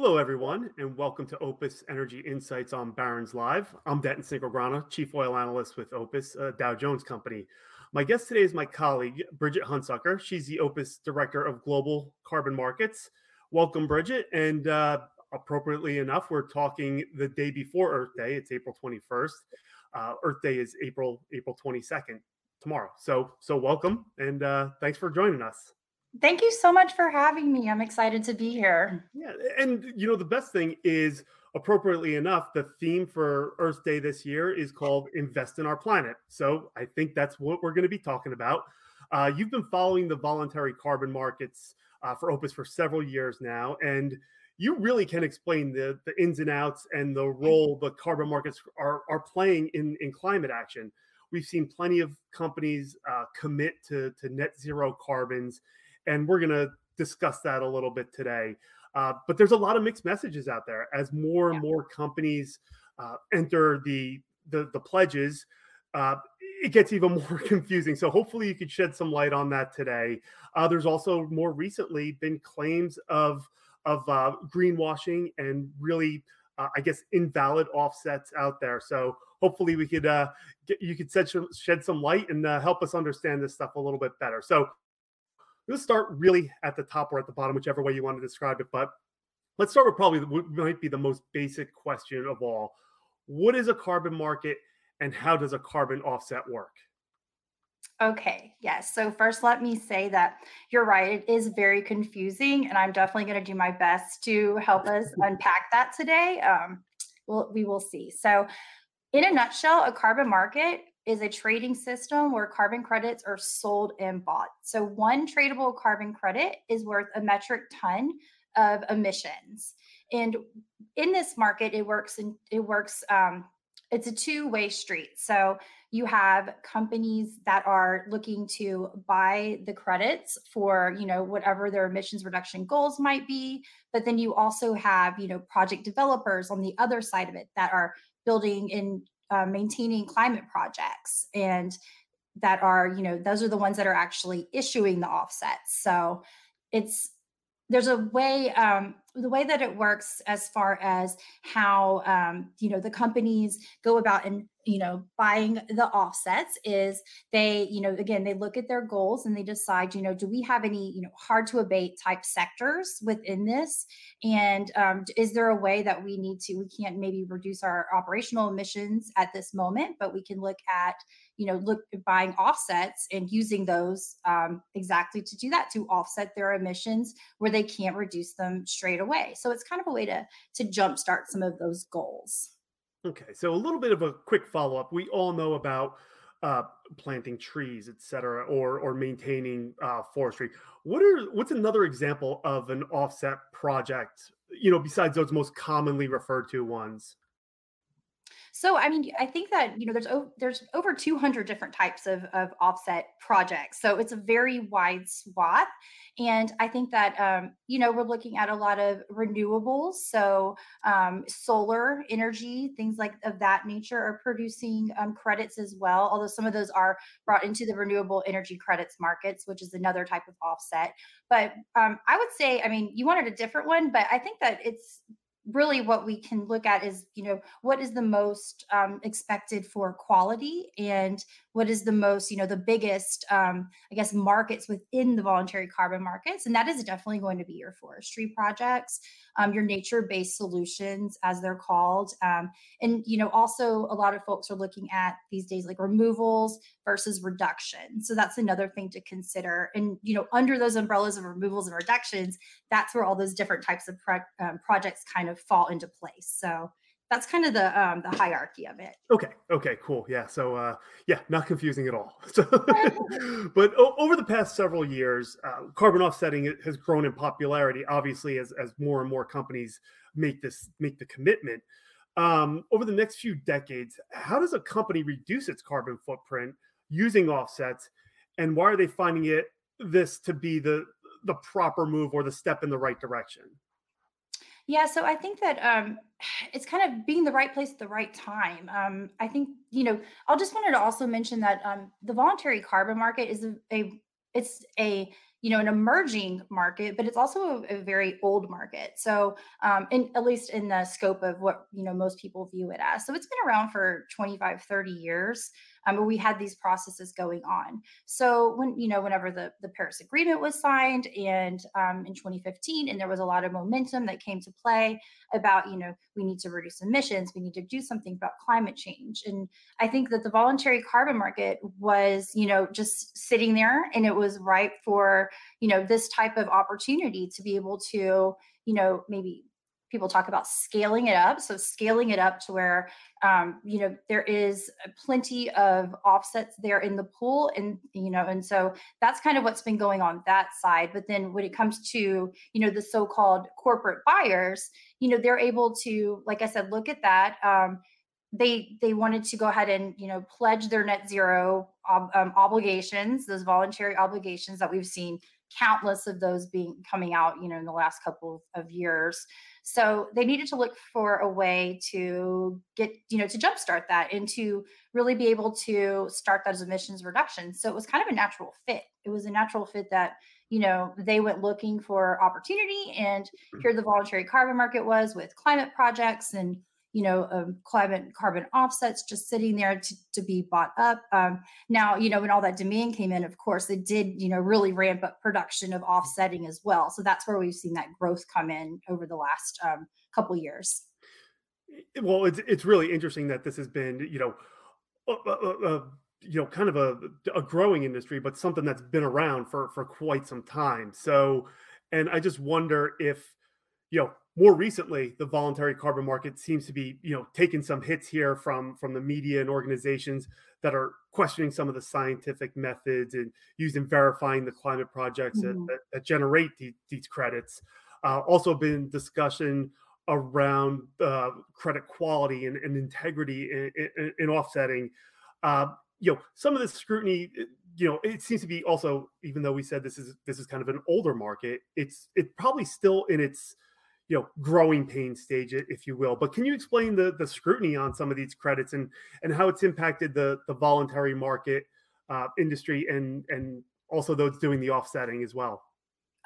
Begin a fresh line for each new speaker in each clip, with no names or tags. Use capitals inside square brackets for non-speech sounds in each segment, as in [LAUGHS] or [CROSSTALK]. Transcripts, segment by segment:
Hello, everyone, and welcome to OPIS Energy Insights on Barron's Live. I'm Denton Cinquegrana, Chief Oil Analyst with OPIS, uh, Dow Jones Company. My guest today is my colleague, Bridget Hunsucker. She's the OPIS Director of Global Carbon Markets. Welcome, Bridget. And uh, appropriately enough, we're talking the day before Earth Day. It's April 21st. Uh, Earth Day is April April 22nd tomorrow. So so welcome and uh, thanks for joining us.
Thank you so much for having me. I'm excited to be here.
Yeah, and you know the best thing is appropriately enough, the theme for Earth Day this year is called Invest in Our Planet. So I think that's what we're going to be talking about. Uh, you've been following the voluntary carbon markets uh, for OPIS for several years now, and you really can explain the, the ins and outs and the role the carbon markets are, are playing in, in climate action. We've seen plenty of companies uh, commit to, to net zero carbons, and we're going to discuss that a little bit today. Uh, but there's a lot of mixed messages out there as more and more companies uh, enter the the, the pledges. Uh, it gets even [LAUGHS] more confusing. So hopefully you could shed some light on that today. Uh, there's also more recently been claims of of uh, greenwashing and really, uh, I guess, invalid offsets out there. So hopefully we could get, you could shed, shed some light and help us understand this stuff a little bit better. So Let's start really at the top or at the bottom, whichever way you want to describe it. But let's start with probably what might be the most basic question of all. What is a carbon market and how does a carbon offset work?
Okay, yes. So, first, let me say that you're right. It is very confusing, and I'm definitely going to do my best to help us [LAUGHS] unpack that today. Um, we'll, we will see. So, in a nutshell, a carbon market is a trading system where carbon credits are sold and bought. So one tradable carbon credit is worth a metric ton of emissions. And in this market, it works and it works. Um, it's a two-way street. So you have companies that are looking to buy the credits for you know whatever their emissions reduction goals might be but then you also have you know project developers on the other side of it that are building in uh, maintaining climate projects and that are you know those are the ones that are actually issuing the offsets. So it's there's a way um, the way that it works as far as how um, you know the companies go about and you know buying the offsets is they you know again they look at their goals and they decide you know do we have any you know hard to abate type sectors within this? And um, is there a way that we need to we can't maybe reduce our operational emissions at this moment but we can look at you know look buying offsets and using those um, exactly to do that to offset their emissions where they can't reduce them straight away so it's kind of a way to to jumpstart some of those goals
okay so a little bit of a quick follow-up we all know about uh, planting trees, et cetera, or or maintaining uh, forestry. What are what's another example of an offset project? You know, besides those most commonly referred to ones.
So, I mean, I think that you know, there's there's over 200 different types of of offset projects. So it's a very wide swath, and I think that um, you know we're looking at a lot of renewables. So um, solar energy, things like of that nature, are producing um, credits as well. Although some of those are brought into the renewable energy credits markets, which is another type of offset. But um, I would say, I mean, you wanted a different one, but I think that it's really what we can look at is you know what is the most um, expected for quality and what is the most you know the biggest um, i guess markets within the voluntary carbon markets and that is definitely going to be your forestry projects um, your nature-based solutions as they're called um, and you know also a lot of folks are looking at these days like removals versus reduction so that's another thing to consider and you know under those umbrellas of removals and reductions that's where all those different types of pro- um, projects kind of fall into place so that's kind of the um, the hierarchy of it.
Okay. Okay. Cool. Yeah. So uh, yeah, not confusing at all. [LAUGHS] So, [LAUGHS] but o- over the past several years, uh, carbon offsetting has grown in popularity. Obviously, as as more and more companies make this make the commitment. Um, over the next few decades, how does a company reduce its carbon footprint using offsets, and why are they finding it this to be the the proper move or the step in the right direction?
Yeah, so I think that um, [SIGHS] it's kind of being the right place at the right time. Um, I think you know. I'll just wanted to also mention that um, the voluntary carbon market is a, a it's a you know an emerging market but it's also a, a very old market so um in at least in the scope of what you know most people view it as so it's been around for 25 30 years um, but we had these processes going on. So when you know whenever the the paris agreement was signed and um, in 2015 and there was a lot of momentum that came to play about you know we need to reduce emissions we need to do something about climate change. And i think that the voluntary carbon market was you know just sitting there and it was ripe for you know this type of opportunity to be able to you know maybe people talk about scaling it up. So scaling it up to where um, you know there is plenty of offsets there in the pool and you know and so that's kind of what's been going on that side. But then when it comes to you know the so-called corporate buyers you know they're able to like i said look at that um, they they wanted to go ahead and you know pledge their net zero ob- um, obligations those voluntary obligations that we've seen countless of those being coming out you know in the last couple of years. So they needed to look for a way to get you know to jumpstart that and to really be able to start those emissions reductions. So it was kind of a natural fit. It was a natural fit that you know they went looking for opportunity and mm. here the voluntary carbon market was with climate projects and you know, um, climate carbon offsets just sitting there to, to be bought up. Um, now, you know, when all that demand came in, of course, it did, you know, really ramp up production of offsetting as well. So that's where we've seen that growth come in over the last um, couple years.
Well, it's it's really interesting that this has been, you know, uh, uh, uh, you know, kind of a, a growing industry, but something that's been around for for quite some time. So, and I just wonder if, you know, more recently the voluntary carbon market seems to be you know taking some hits here from from the media and organizations that are questioning some of the scientific methods and using verifying the climate projects mm-hmm. that, that, generate the, these credits uh, also been discussion around uh, credit quality and, and integrity in, in, in offsetting uh, you know some of the scrutiny you know it seems to be also even though we said this is this is kind of an older market it's it probably still in its you know growing pain stage if you will. But can you explain the the scrutiny on some of these credits and and how it's impacted the the voluntary market uh, industry and and also those doing the offsetting as well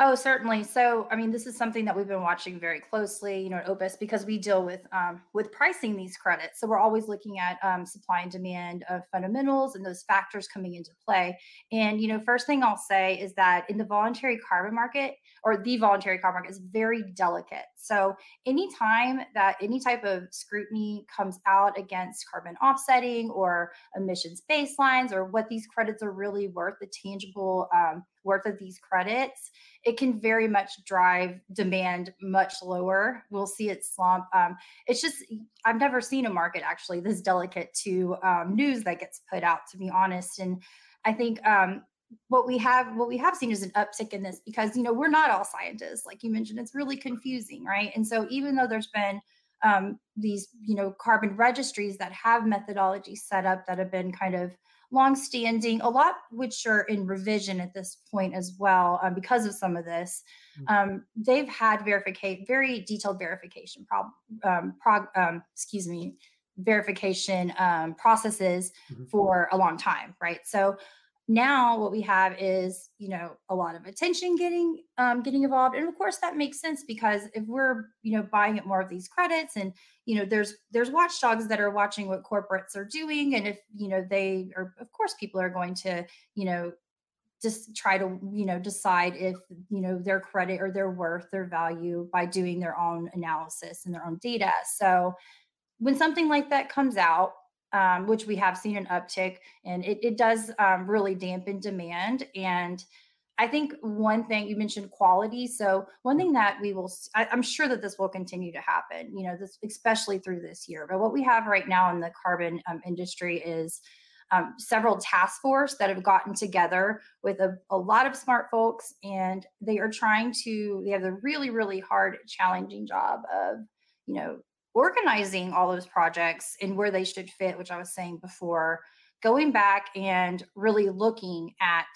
Oh, certainly. So, I mean, this is something that we've been watching very closely, you know, at OPIS because we deal with um, with pricing these credits. So we're always looking at um, supply and demand of fundamentals and those factors coming into play. And you know, first thing I'll say is that in the voluntary carbon market or the voluntary carbon market is very delicate. So anytime that any type of scrutiny comes out against carbon offsetting or emissions baselines or what these credits are really worth, the tangible um, worth of these credits, it can very much drive demand much lower. We'll see it slump. Um, it's just, I've never seen a market actually this delicate to um, news that gets put out, to be honest. And I think um, what we have what we have seen is an uptick in this because you know we're not all scientists like you mentioned it's really confusing right and so even though there's been um, these you know carbon registries that have methodologies set up that have been kind of longstanding, a lot which are in revision at this point as well um, because of some of this. Mm. Um, they've had verification, very detailed verification problem, um, prog- um, excuse me, verification um, processes mm-hmm. for a long time, right? So now what we have is you know a lot of attention getting um, getting involved and of course that makes sense because if we're you know buying up more of these credits and you know there's there's watchdogs that are watching what corporates are doing and if you know they are of course people are going to you know just try to you know decide if you know their credit or their worth their value by doing their own analysis and their own data. So when something like that comes out um, which we have seen an uptick, and it, it does um, really dampen demand. And I think one thing you mentioned quality. So one thing that we will, I, am sure that this will continue to happen. You know, this especially through this year. But what we have right now in the carbon um, industry is um, several task force that have gotten together with a, a lot of smart folks, and they are trying to. They have a really, really hard, challenging job of, you know, organizing all those projects and where they should fit, which I was saying before. Going back and really looking at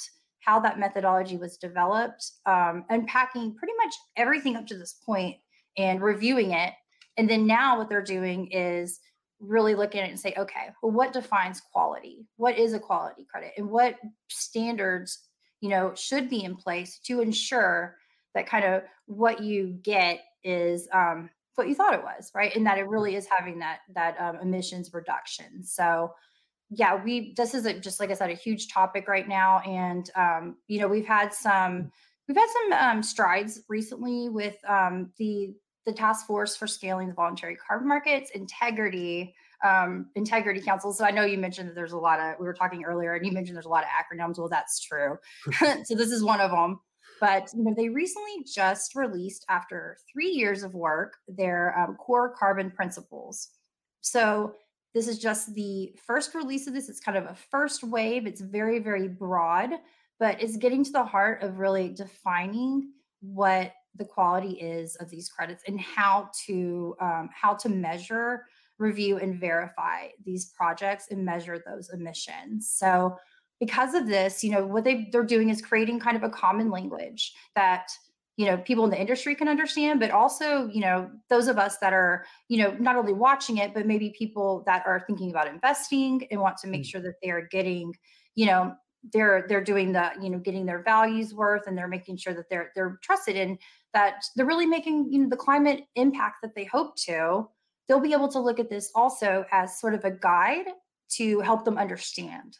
how that methodology was developed, um, unpacking pretty much everything up to this point and reviewing it. And then now what they're doing is really looking at it and say, okay, well, what defines quality? What is a quality credit? And what standards, you know, should be in place to ensure that kind of what you get is um, what you thought it was, right? And that it really is having that that um, emissions reduction. So yeah, we this is a, just like I said, a huge topic right now, and um, you know we've had some we've had some um, strides recently with um, the the task force for scaling the voluntary carbon markets, integrity, um, integrity council. So I know you mentioned that there's a lot of we were talking earlier, and you mentioned there's a lot of acronyms. Well, that's true. [LAUGHS] [LAUGHS] so this is one of them. But you know, they recently just released, after three years of work, their um, core carbon principles. So this is just the first release of this. It's kind of a first wave. It's very, very broad, but it's getting to the heart of really defining what the quality is of these credits and how to um, how to measure, review, and verify these projects and measure those emissions. So because of this, you know, what they they're doing is creating kind of a common language that you know people in the industry can understand but also you know those of us that are you know not only watching it but maybe people that are thinking about investing and want to make mm. sure that they're getting you know they're they're doing the you know getting their values worth and they're making sure that they're they're trusted in that they're really making you know the climate impact that they hope to they'll be able to look at this also as sort of a guide to help them understand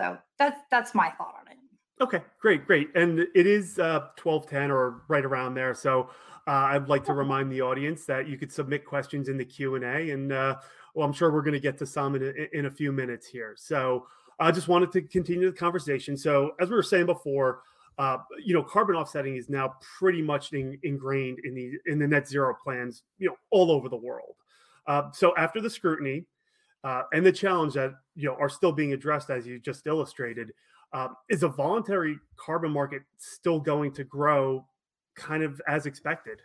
so that's that's my thought on it
Okay, great, great. And it is uh, 1210 or right around there. So uh, I'd like to remind the audience that you could submit questions in the Q&A. And uh, well, I'm sure we're going to get to some in a, in a few minutes here. So I just wanted to continue the conversation. So as we were saying before, uh, you know, carbon offsetting is now pretty much in, ingrained in the in the net zero plans, you know, all over the world. Uh, so after the scrutiny uh, and the challenge that you know are still being addressed, as you just illustrated, um, is a voluntary carbon market still going to grow kind of as expected?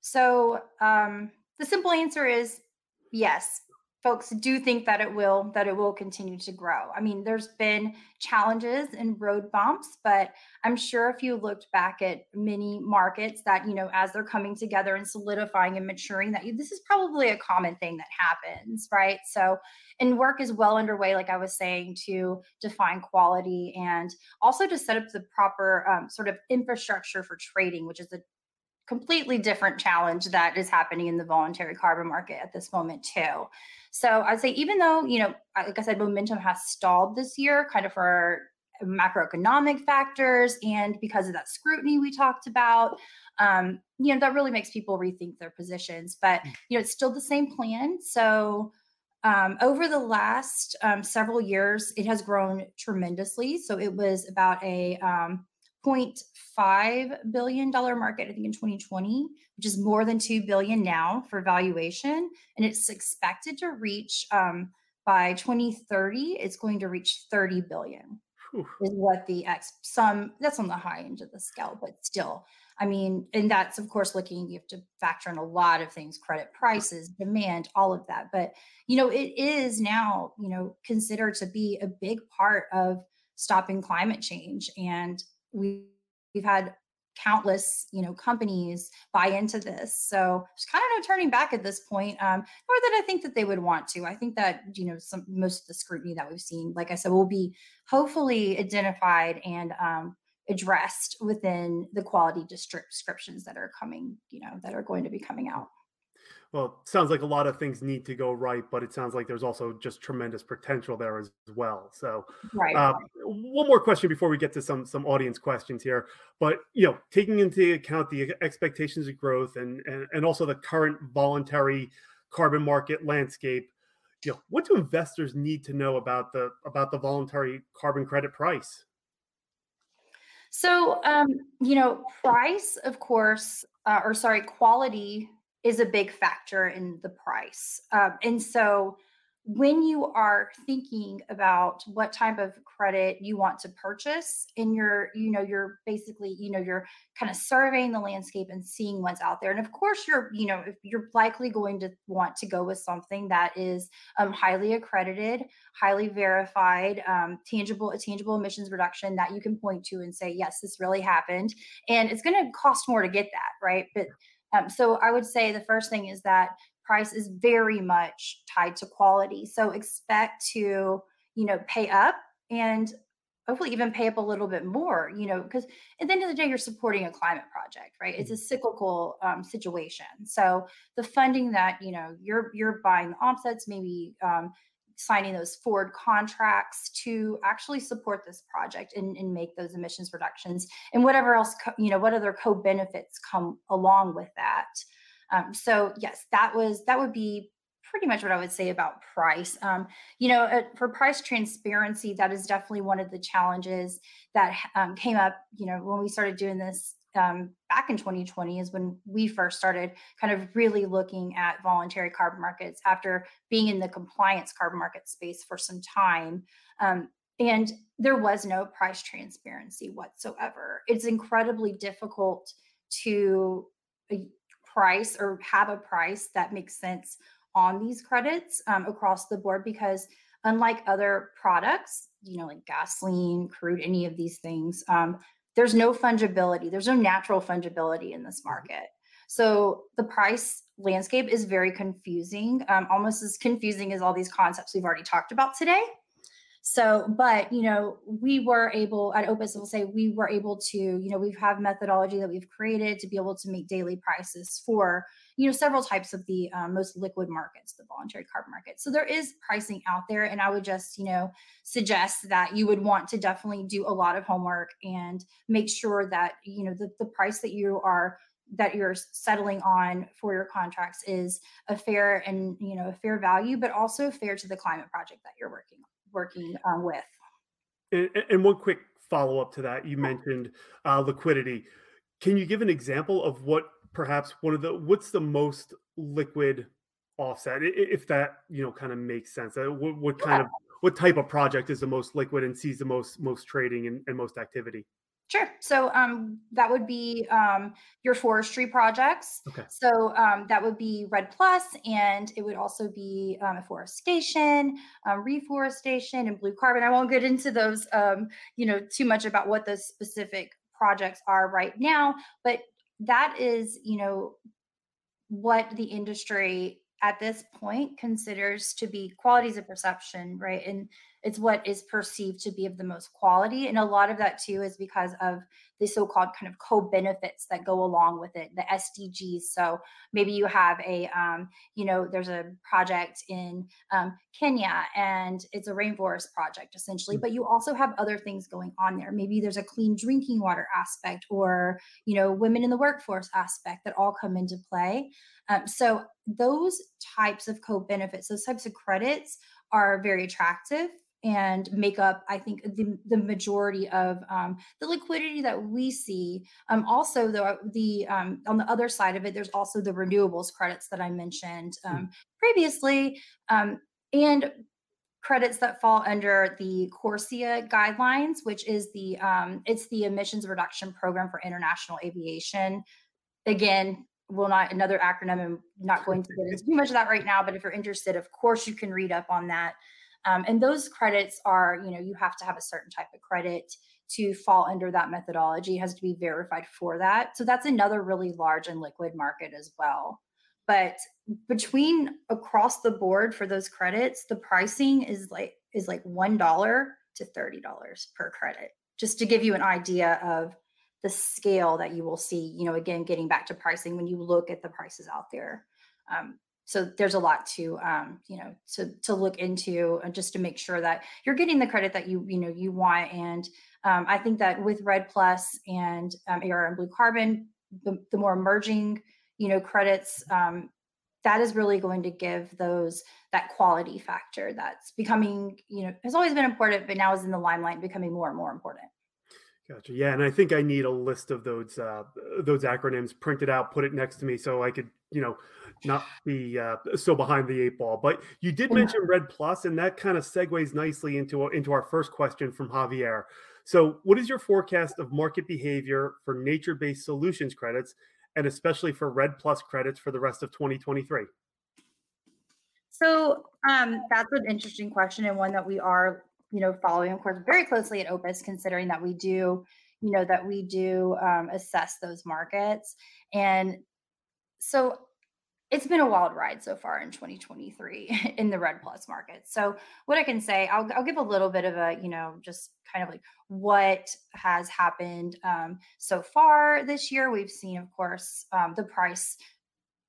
So um, the simple answer is yes folks do think that it will that it will continue to grow. I mean, there's been challenges and road bumps, but I'm sure if you looked back at many markets that, you know, as they're coming together and solidifying and maturing that this is probably a common thing that happens, right? So, and work is well underway like I was saying to define quality and also to set up the proper um, sort of infrastructure for trading, which is a completely different challenge that is happening in the voluntary carbon market at this moment too. So I'd say even though, you know, like I said, momentum has stalled this year kind of for macroeconomic factors and because of that scrutiny we talked about, um, you know, that really makes people rethink their positions. But, mm. you know, it's still the same plan. So um, over the last um, several years, it has grown tremendously. So it was about a um, $0.5 billion market, I think in 2020, which is more than 2 billion now for valuation. And it's expected to reach um, by 2030, it's going to reach 30 billion. Whew. Is what the X some that's on the high end of the scale, but still, I mean, and that's of course looking, you have to factor in a lot of things, credit prices, demand, all of that. But you know, it is now, you know, considered to be a big part of stopping climate change. And we, we've had countless you know companies buy into this so there's kind of no turning back at this point um nor that i think that they would want to. I think that you know some most of the scrutiny that we've seen like i said will be hopefully identified and um addressed within the quality descriptions that are coming you know that are going to be coming out
well, sounds like a lot of things need to go right, but it sounds like there's also just tremendous potential there as well. So, right. Uh, one more question before we get to some some audience questions here. But you know, taking into account the expectations of growth and and, and also the current voluntary carbon market landscape, you know, what do investors need to know about the about the voluntary carbon credit price?
So, um, you know, price, of course, uh, or sorry, quality is a big factor in the price. Um, and so, when you are thinking about what type of credit you want to purchase and you're you know you're basically you know you're kind of surveying the landscape and seeing what's out there and of course you're you know you're likely going to want to go with something that is um, highly accredited highly verified um, tangible a tangible emissions reduction that you can point to and say yes this really happened and it's going to cost more to get that right but um, so I would say the first thing is that price is very much tied to quality. So expect to, you know, pay up and hopefully even pay up a little bit more, you know, because at the end of the day, you're supporting a climate project, right? It's a mm-hmm. cyclical um, situation. So the funding that, you know, you're you're buying the offsets, maybe um, signing those forward contracts to actually support this project and, and make those emissions reductions and whatever else, co- you know, what other co-benefits come along with that. Um, so yes, that was that would be pretty much what I would say about price. Um, you know, uh, for price transparency, that is definitely one of the challenges that um, came up. You know, when we started doing this um, back in 2020 is when we first started kind of really looking at voluntary carbon markets after being in the compliance carbon market space for some time. Um, and there was no price transparency whatsoever. It's incredibly difficult to uh, price or have a price that makes sense on these credits um, across the board because unlike other products you know like gasoline crude any of these things um, there's no fungibility there's no natural fungibility in this mm-hmm. market so the price landscape is very confusing um, almost as confusing as all these concepts we've already talked about today so, but you know, we were able at OPIS, we'll say we were able to, you know, we have methodology that we've created to be able to make daily prices for, you know, several types of the um, most liquid markets, the voluntary carbon market. So there is pricing out there, and I would just, you know, suggest that you would want to definitely do a lot of homework and make sure that you know the, the price that you are that you're settling on for your contracts is a fair and you know a fair value but also fair to the climate project that you're working on working um, with.
And, and, one quick follow up to that, you mentioned uh, liquidity. Can you give an example of what perhaps one of the what's the most liquid offset, if that you know kind of makes sense? Uh, what, what kind yeah. of what type of project is the most liquid and sees the most most trading and, and most activity?
Sure. So um, that would be um, your forestry projects. Okay. So um, that would be REDD and it would also be um, afforestation, um, reforestation, and blue carbon. I won't get into those, um, you know, too much about what those specific projects are right now, but that is, you know, what the industry at this point considers to be qualities of perception, right? And it's what is perceived to be of the most quality. And a lot of that too is because of the so-called kind of co-benefits that go along with it, the SDGs. So maybe you have a, um, you know, there's a project in um, Kenya and it's a rainforest project essentially, mm. but you also have other things going on there. Maybe there's a clean drinking water aspect or, you know, women in the workforce aspect that all come into play. Um, so those types of co-benefits, those types of credits are very attractive and make up, I think, the, the majority of um, the liquidity that we see. Um, also, the, the um, on the other side of it, there's also the renewables credits that I mentioned mm. previously, um, and credits that fall under the CORSIA guidelines, which is the um, it's the emissions reduction program for international aviation. Again, will not another acronym. I'm not going to get into too much of that right now, but if you're interested, of course, you can read up on that. Um, and those credits are, you know, you have to have a certain type of credit to fall under that methodology. Has to be verified for that. So that's another really large and liquid market as well. But between across the board for those credits, the pricing is like is like one dollar to thirty dollars per credit. Just to give you an idea of the scale that you will see. You know, again, getting back to pricing when you look at the prices out there. Um, so there's a lot to um, you know to to look into and just to make sure that you're getting the credit that you you know you want. And um, i think that with red and um, ar and blue carbon the, the more emerging you know credits um, that is really going to give those that quality factor that's becoming you know has always been important but now is in the limelight becoming more and more important
Gotcha. Yeah, and I think I need a list of those uh, those acronyms printed out, put it next to me, so I could, you know, not [SIGHS] be uh, so behind the eight ball. But you did mention REDD+, and that kind of segues nicely into into our first question from Javier. So, what is your forecast of market behavior for nature-based solutions credits, and especially for REDD+ credits for the rest of 2023?
So um, that's an interesting question and one that we are, you know, following, of course, very closely at OPIS, considering that we do, you know, that we do um, assess those markets. And so it's been a wild ride so far in 2023 [LAUGHS] in the REDD+ market. So what I can say, I'll, I'll give a little bit of a, you know, just kind of like what has happened um, so far this year. We've seen, of course, um, the price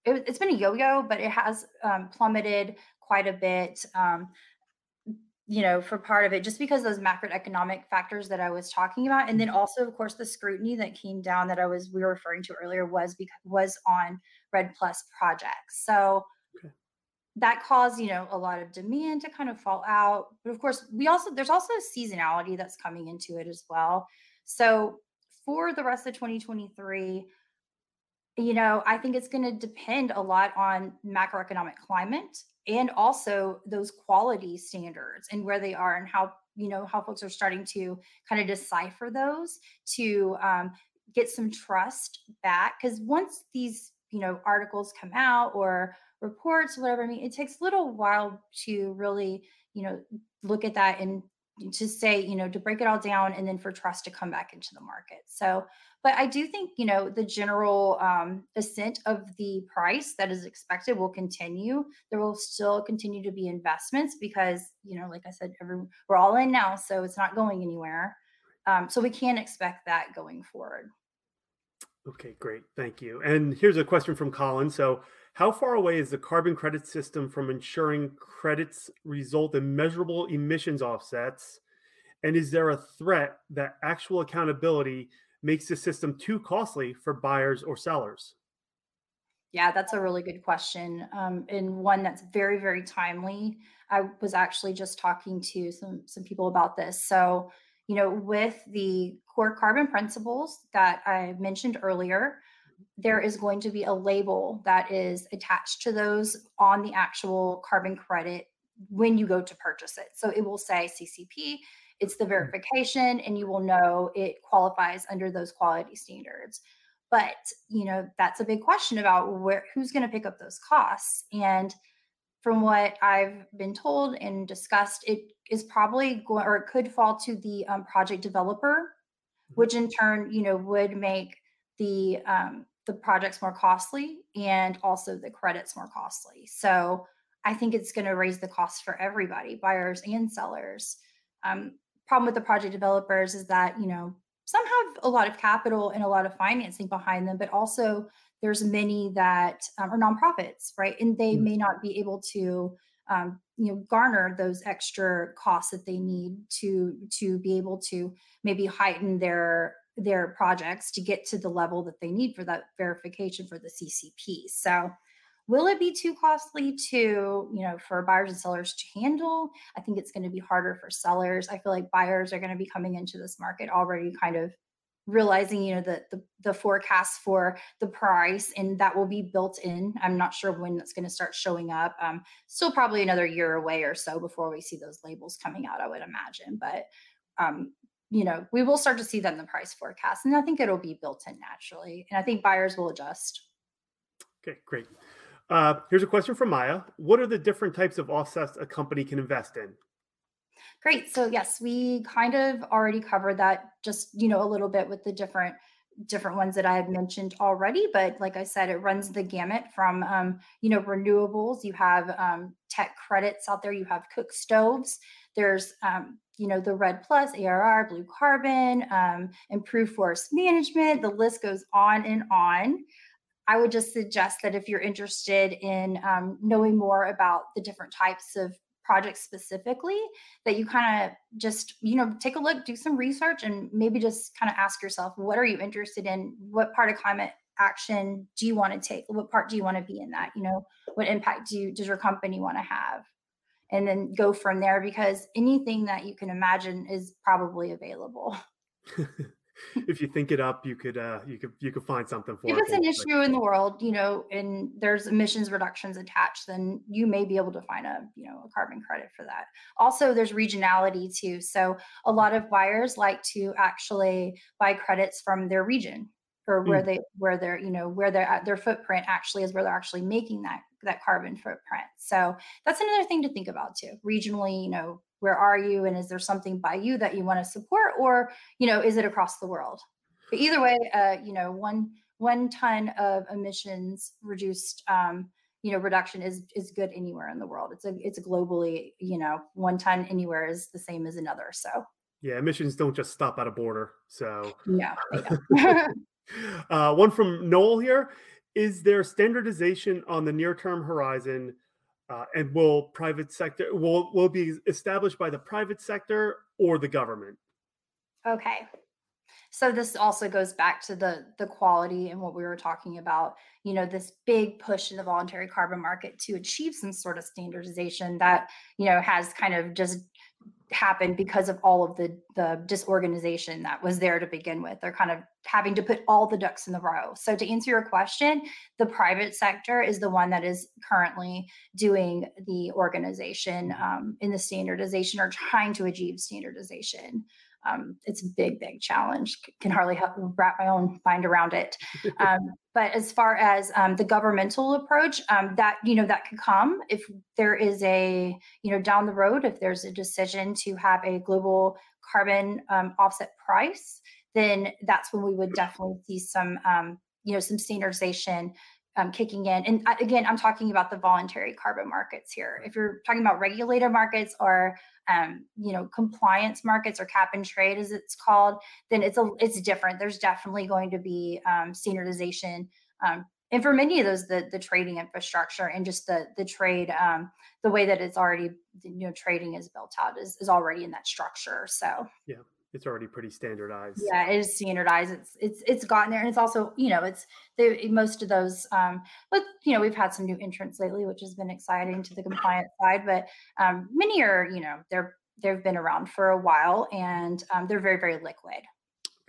it, it's been a yo-yo, but it has um, plummeted quite a bit. You know, for part of it, just because those macroeconomic factors that I was talking about, and then mm-hmm. also, of course, the scrutiny that came down that I was we were referring to earlier was because was on REDD+ projects. So
Okay.
that caused you know a lot of demand to kind of fall out. But of course, we also there's also seasonality that's coming into it as well. So for the rest of 2023 you know, I think it's going to depend a lot on macroeconomic climate and also those quality standards and where they are and how, you know, how folks are starting to kind of decipher those to um, get some trust back. Because once these, you know, articles come out or reports, whatever, I mean, it takes a little while to really, you know, look at that and to say, you know, to break it all down and then for trust to come back into the market. So, but I do think, you know, the general um, ascent of the price that is expected will continue. There will still continue to be investments because, you know, like I said, we're all in now, so it's not going anywhere. Um, so we can expect that going forward.
Okay, great. Thank you. And here's a question from Colin. So, how far away is the carbon credit system from ensuring credits result in measurable emissions offsets? And is there a threat that actual accountability makes the system too costly for buyers or sellers?
Yeah, that's a really good question, um, and one that's very, very timely. I was actually just talking to some some people about this. So, you know, with the core carbon principles that I mentioned earlier, there is going to be a label that is attached to those on the actual carbon credit when you go to purchase it. So it will say CCP, it's the verification, and you will know it qualifies under those quality standards. But you know, that's a big question about where who's going to pick up those costs. And from what I've been told and discussed, it is probably going or it could fall to the um, project developer, which in turn, you know, would make the um, the projects more costly and also the credits more costly. So I think it's going to raise the cost for everybody, buyers and sellers. Um, problem with the project developers is that you know some have a lot of capital and a lot of financing behind them, but also there's many that um, are nonprofits, right? And they
Mm.
may not be able to, um, you know, garner those extra costs that they need to to be able to maybe heighten their their projects to get to the level that they need for that verification for the CCP. So, will it be too costly to you know for buyers and sellers to handle? I think it's going to be harder for sellers. I feel like buyers are going to be coming into this market already kind of realizing you know the, the the forecast for the price and that will be built in i'm not sure when that's going to start showing up um still probably another year away or so before we see those labels coming out i would imagine but um you know we will start to see that in the price forecast and i think it'll be built in naturally and i think buyers will adjust
Okay, great. Uh, here's a question from Maya. What are the different types of offsets a company can invest in?
Great. So yes, we kind of already covered that just, you know, a little bit with the different different ones that I had mentioned already, but like I said, it runs the gamut from um, you know, renewables, you have um tech credits out there, you have cook stoves, there's um, you know, the REDD+, ARR, blue carbon, um, improved forest management, the list goes on and on. I would just suggest that if you're interested in um, knowing more about the different types of projects specifically, that you kind of just, you know, take a look, do some research, and maybe just kind of ask yourself, what are you interested in? What part of climate action do you want to take? What part do you want to be in that? You know, what impact do you, does your company want to have? And then go from there because anything that you can imagine is probably available. [LAUGHS] [LAUGHS]
if you think it up, you could uh, you could you could find something for
if
it.
it's an issue in the world, you know, and there's emissions reductions attached, then you may be able to find a you know a carbon credit for that. Also, there's regionality too. So a lot of buyers like to actually buy credits from their region or where
Mm.
they where they're you know where they're at their footprint actually is where they're actually making that that carbon footprint. So that's another thing to think about too. Regionally, you know, where are you and is there something by you that you want to support or you know is it across the world but either way uh, you know one one ton of emissions reduced um, you know reduction is is good anywhere in the world it's a it's a globally you know one ton anywhere is the same as another so
Yeah, emissions don't just stop at a border. So
yeah, [LAUGHS] yeah.
uh, one from Noel here. Is there standardization on the near term horizon? Uh, and will private sector will will be established by the private sector or the government?
Okay. So this also goes back to the the quality and what we were talking about, you know, this big push in the voluntary carbon market to achieve some sort of standardization that, you know, has kind of just happened because of all of the the disorganization that was there to begin with. They're kind of having to put all the ducks in the row. So to answer your question, the private sector is the one that is currently doing the organization um, in the standardization or trying to achieve standardization um, it's a big, big challenge. Can hardly help wrap my own mind around it. [LAUGHS] Um, but as far as um, the governmental approach, um, that you know that could come if there is a you know down the road if there's a decision to have a global carbon um, offset price, then that's when we would definitely see some um, you know some standardization um, kicking in. And again, I'm talking about the voluntary carbon markets here. If you're talking about regulated markets or um, you know compliance markets or cap and trade as it's called, then it's a it's different. There's definitely going to be um, standardization. Um, and for many of those, the the trading infrastructure and just the the trade, um, the way that it's already you know trading is built out is is already in that structure. So
It's already pretty standardized.
yeah, it is standardized. It's it's it's gotten there, and it's also you know it's the most of those. Um, but you know we've had some new entrants lately, which has been exciting to the compliance side. But um, many are you know they're they've been around for a while, and um, they're very very liquid.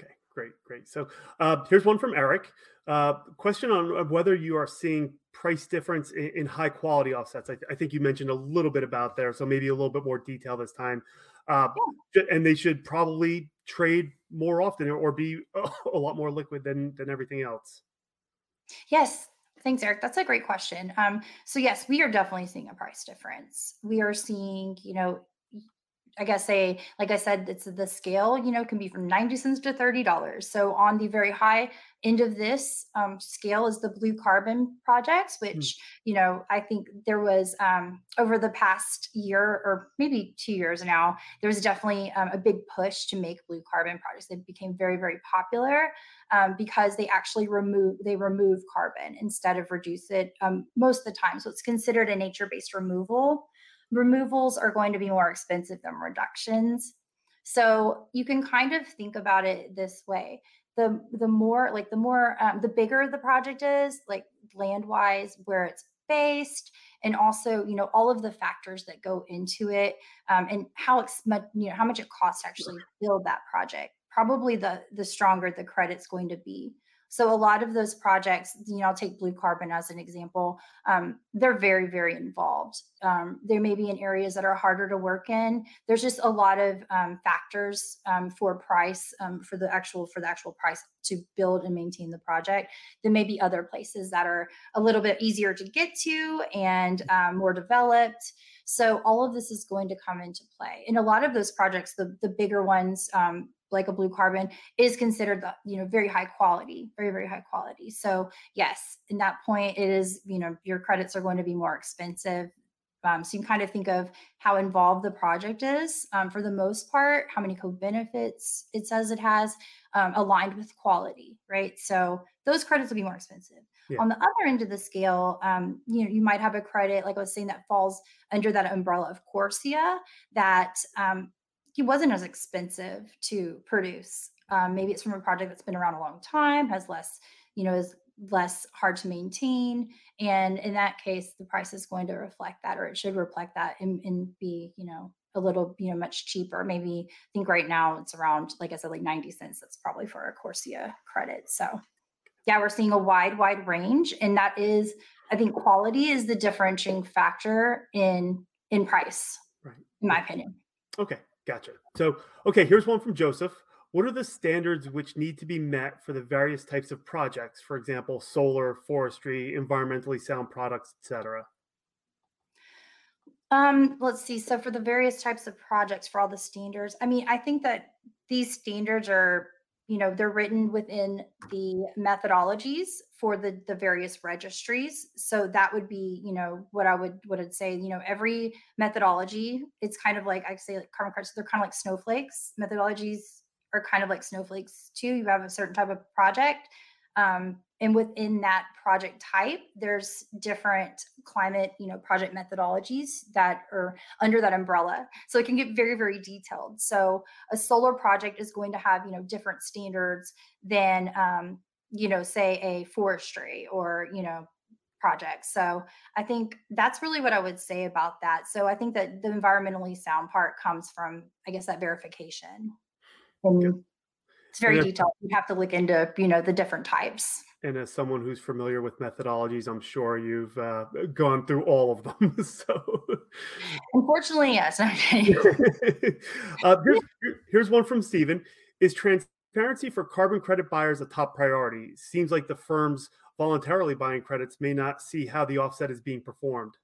Okay, great, great. So uh, here's one from Eric. Uh, question on uh, whether you are seeing price difference in, in high quality offsets. I, I think you mentioned a little bit about there, so maybe a little bit more detail this time. Uh, ju- And they should probably trade more often or, or be [LAUGHS] a lot more liquid than than everything else.
Yes. Thanks, Eric. That's a great question. Um, so yes, we are definitely seeing a price difference. We are seeing, you know, I guess a like I said, it's the scale, you know, can be from 90 cents to $30. So on the very high end of this um, scale is the blue carbon projects, which, you know, I think there was um, over the past year or maybe two years now, there was definitely um, a big push to make blue carbon projects. They became very, very popular um, because they actually remove they remove carbon instead of reduce it um, most of the time. So it's considered a nature-based removal. Removals are going to be more expensive than reductions. So you can kind of think about it this way: the the more like the more um, the bigger the project is, like land wise, where it's based, and also you know all of the factors that go into it, um, and how ex- mu- you know how much it costs to actually build that project probably the the stronger the credit's going to be. So a lot of those projects, you know, I'll take blue carbon as an example. Um, they're very, very involved. Um, there may be in areas that are harder to work in. There's just a lot of um, factors um, for price um, for the actual for the actual price to build and maintain the project. There may be other places that are a little bit easier to get to and um, more developed. So all of this is going to come into play. In a lot of those projects, the the bigger ones, um, like a blue carbon, is considered the, you know very high quality, very very high quality. So yes, in that point, it is you know your credits are going to be more expensive. Um, so you can kind of think of how involved the project is. Um, for the most part, how many co-benefits it says it has, um, aligned with quality, right? So those credits will be more expensive.
Yeah.
On the other end of the scale, um, you know, you might have a credit, like I was saying, that falls under that umbrella of CORSIA that it wasn't as expensive to produce. Um, maybe it's from a project that's been around a long time, has less, you know, is less hard to maintain, and in that case, the price is going to reflect that, or it should reflect that, and, and be, you know, a little, you know, much cheaper. Maybe I think right now it's around, like I said, like 90 cents. That's probably for a CORSIA credit. So yeah, we're seeing a wide, wide range. And that is, I think quality is the differentiating factor in in price, right. in my opinion.
Okay, gotcha. So okay, here's one from Joseph. What are the standards which need to be met for the various types of projects? For example, solar, forestry, environmentally sound products, etc.
Um, let's see. So for the various types of projects for all the standards, I mean, I think that these standards are, you know, they're written within the methodologies for the the various registries. So that would be, you know, what I would what I'd say, you know, every methodology, it's kind of like I say like carbon credits, they're kind of like snowflakes. Methodologies are kind of like snowflakes too. You have a certain type of project. Um, and within that project type there's different climate you know project methodologies that are under that umbrella so it can get very very detailed so a solar project is going to have you know different standards than um, you know say a forestry or you know project. So i think that's really what i would say about that. So i think that the environmentally sound part comes from i guess that verification. And it's very detailed. You have to look into you know the different types.
And as someone who's familiar with methodologies, I'm sure you've uh, gone through all of them. [LAUGHS] so,
unfortunately, yes. [LAUGHS] [LAUGHS]
uh, here's, here's one from Stephen: Is transparency for carbon credit buyers a top priority? Seems like the firms voluntarily buying credits may not see how the offset is being performed.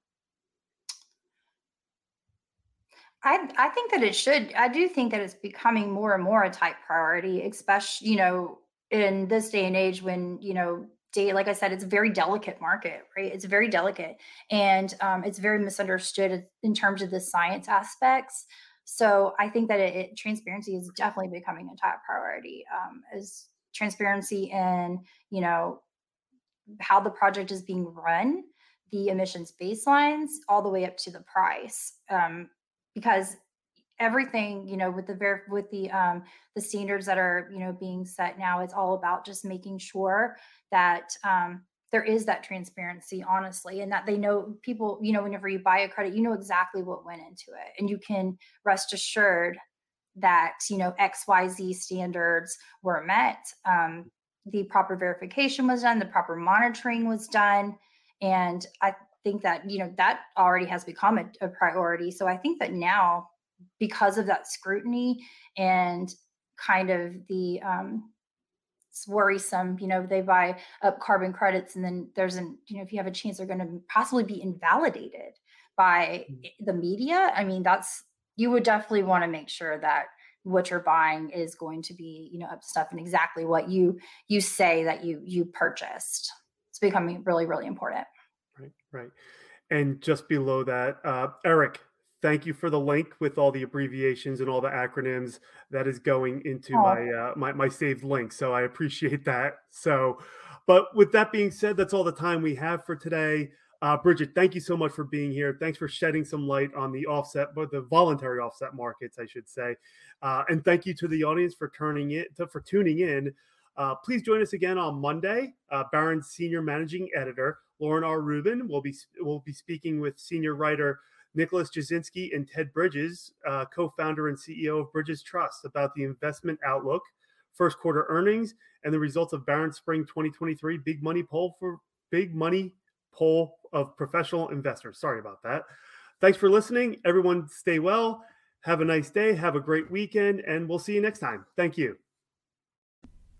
I, I think that it should. I do think that it's becoming more and more a type priority, especially you know in this day and age when you know like i said it's a very delicate market right it's very delicate and um, it's very misunderstood in terms of the science aspects so i think that it, it transparency is definitely becoming a top priority um, as transparency in you know how the project is being run the emissions baselines all the way up to the price um, because everything you know with the ver- with the um the standards that are you know being set now it's all about just making sure that um there is that transparency honestly and that they know people you know whenever you buy a credit you know exactly what went into it and you can rest assured that you know xyz standards were met um, the proper verification was done the proper monitoring was done and i think that you know that already has become a, a priority so i think that now because of that scrutiny and kind of the um, it's worrisome you know they buy up carbon credits and then there's an you know if you have a chance they're going to possibly be invalidated by mm. the media. I mean that's you would definitely want to make sure that what you're buying is going to be you know up stuff and exactly what you you say that you you purchased. It's becoming really really important.
Right right. And just below that uh, eric thank you for the link with all the abbreviations and all the acronyms that is going into oh. my, uh, my my saved link. So I appreciate that. So, but with that being said, that's all the time we have for today. Uh, Bridget, thank you so much for being here. Thanks for shedding some light on the offset, but the voluntary offset markets, I should say. Uh, and thank you to the audience for turning it to, for tuning in. Uh, please join us again on Monday. Uh, Barron's senior managing editor Lauren R. Rublin will be will be speaking with senior writer Nicholas Jasinski and Ted Bridges, uh, co founder and CEO of Bridges Trust, about the investment outlook, first quarter earnings, and the results of Barron Spring 2023 Big Money Poll for Big Money Poll of Professional Investors. Sorry about that. Thanks for listening. Everyone, stay well. Have a nice day. Have a great weekend, and we'll see you next time. Thank you.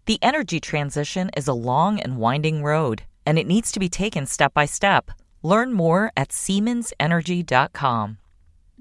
The energy transition is a long and winding road, and it needs to be taken step by step. Learn more at SiemensEnergy.com.